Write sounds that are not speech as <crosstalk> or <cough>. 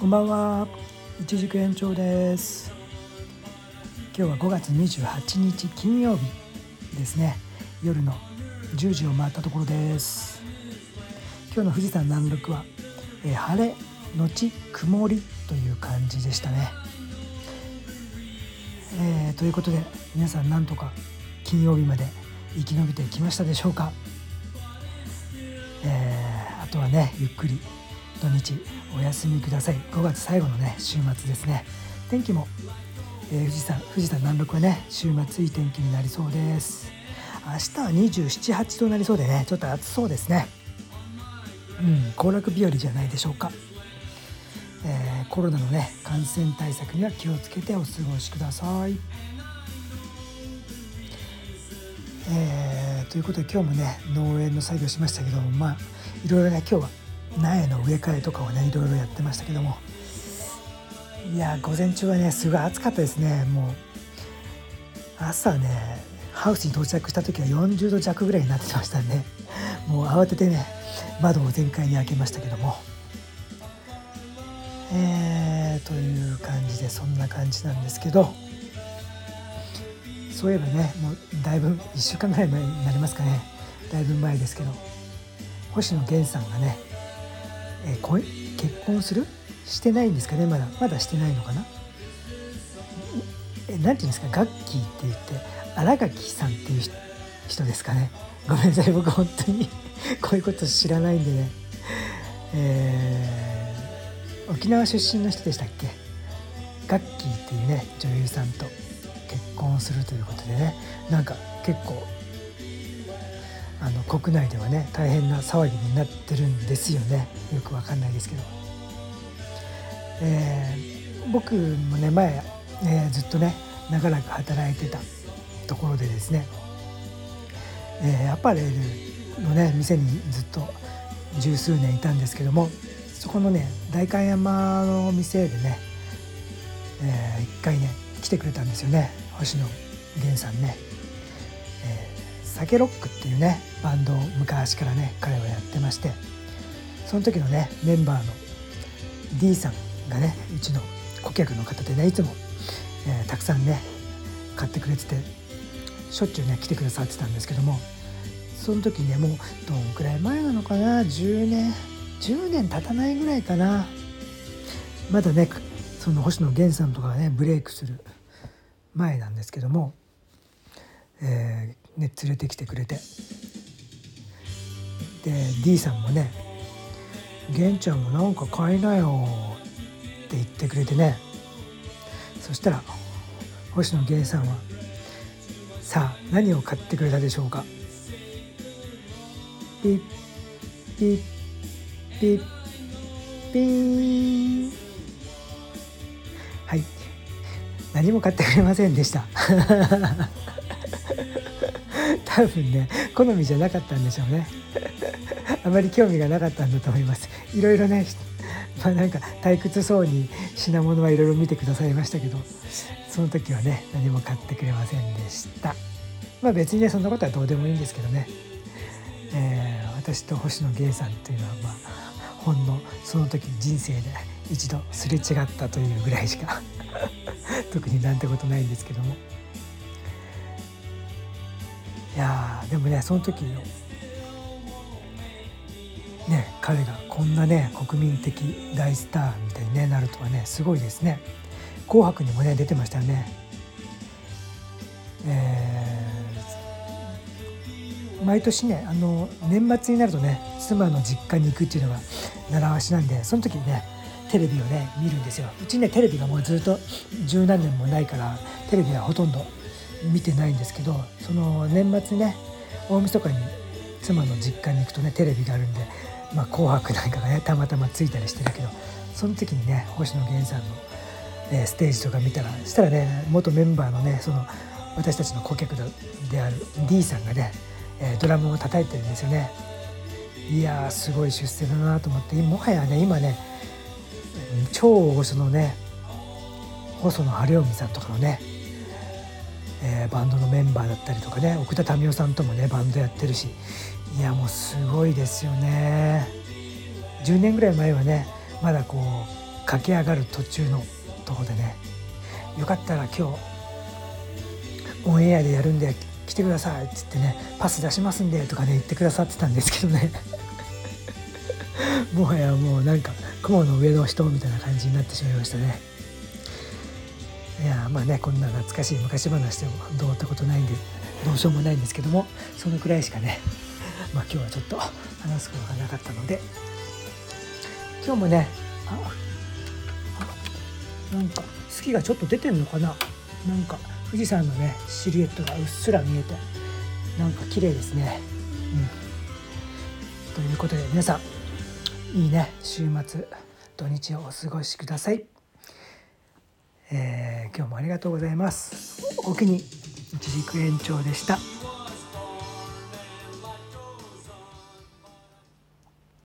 こんばんは。一軸延長です。今日は5月28日金曜日ですね。夜の10時を回ったところです。今日の富士山南麓は、えー、晴れのち曇りという感じでしたね、えー、ということで皆さんなんとか金曜日まで生き延びてきましたでしょうか、えー、あとはねゆっくり土日お休みください。5月最後のね週末ですね。天気も、えー、富士山富士山南麓はね週末いい天気になりそうです。明日は278度になりそうでねちょっと暑そうですね。うん行楽日和じゃないでしょうか、えー、コロナのね感染対策には気をつけてお過ごしください。えー、ということで今日もね農園の作業しましたけどもまあいろいろね今日は苗の植え替えとかをねいろいろやってましたけども。いや午前中はねすごい暑かったですね。もう朝ねハウスに到着した時は40度弱ぐらいになってましたね。もう慌ててね窓を全開に開けましたけども。えー、という感じでそんな感じなんですけど。そういえばねもうだいぶ1週間ぐらい前になりますかね。だいぶ前ですけど星野源さんがねえー、結婚する？してないんですかね？まだまだしてないのかな？えなんていうんですか？ガッキーって言って新垣さんっていう人ですかね？ごめんなさい。僕本当に <laughs> こういうこと知らないんでね。えー、沖縄出身の人でしたっけ？ガッキーっていうね女優さんと結婚するということでね。なんか結構あの国内ではね大変な騒ぎになってるんですよね。よくわかんないですけど、えー、僕もね前、えー、ずっとね長らく働いてたところでですね、えー、アパレルのね店にずっと十数年いたんですけどもそこのね代官山の店でね、えー、一回ね来てくれたんですよね。星野源さんね。えー、サケロックっていうねバンドを昔からね彼はやってましてその時のねメンバーの D さんがねうちの顧客の方でねいつも、えー、たくさんね買ってくれててしょっちゅうね来てくださってたんですけどもその時ねもうどんくらい前なのかな10年10年経たないぐらいかな。まだねその星野源さんとかがねブレイクする前なんですけども、えね、連れてきてくれて。で D さんもね「玄ちゃんもなんか買いなよ」って言ってくれてね。そしたら星野源さんは「さあ何を買ってくれたでしょうか?」ピッピッピッピー。はい。何も買ってくれませんでした。<laughs> 多分ね好みじゃなかったんでしょうね。あまり興味がなかったんだと思います。いろいろねまあなんか退屈そうに品物はいろいろ見てくださいましたけどその時はね何も買ってくれませんでした。まあ別にねそんなことはどうでもいいんですけどね、えー、私と星野源さんっていうのはまあほんのその時人生で一度すれ違ったというぐらいしか特になんてことないんですけども。でもねその時のね彼がこんなね国民的大スターみたいに、ね、なるとはねすごいですね「紅白」にもね出てましたよね。えー、毎年ねあの年末になるとね妻の実家に行くっていうのが習わしなんでその時にねテレビをね見るんですようちねテレビがもうずっと十何年もないからテレビはほとんど見てないんですけどその年末ね大晦日に妻の実家に行くとねテレビがあるんで「まあ、紅白」なんかがねたまたまついたりしてるけどその時にね星野源さんの、えステージとか見たらしたらね元メンバーのねその私たちの顧客である D さんがね、えドラムを叩いてるんですよね。いやーすごい出世だなと思ってもはやね今ね超大御所のね細野晴臣さんとかのねえー、バンドのメンバーだったりとかね奥田民生さんともねバンドやってるしいやもうすごいですよね。10年ぐらい前はねまだこう駆け上がる途中のとこでねよかったら今日オンエアでやるんで来てくださいっつってねパス出しますんでとかね言ってくださってたんですけどね。<laughs> もはやもうなんか雲の上の人みたいな感じになってしまいましたね。いやまあねこんな懐かしい昔話でもどうってことないんでどうしようもないんですけどもそのくらいしかね <laughs> まあ今日はちょっと話すことがなかったので今日もねあなんか月がちょっと出てんのかな？なんか富士山のねシルエットがうっすら見えてなんか綺麗ですね。うん。ということで皆さんいいね週末土日をお過ごしください、えー、今日もありがとうございます。おおきに一軸延長でした。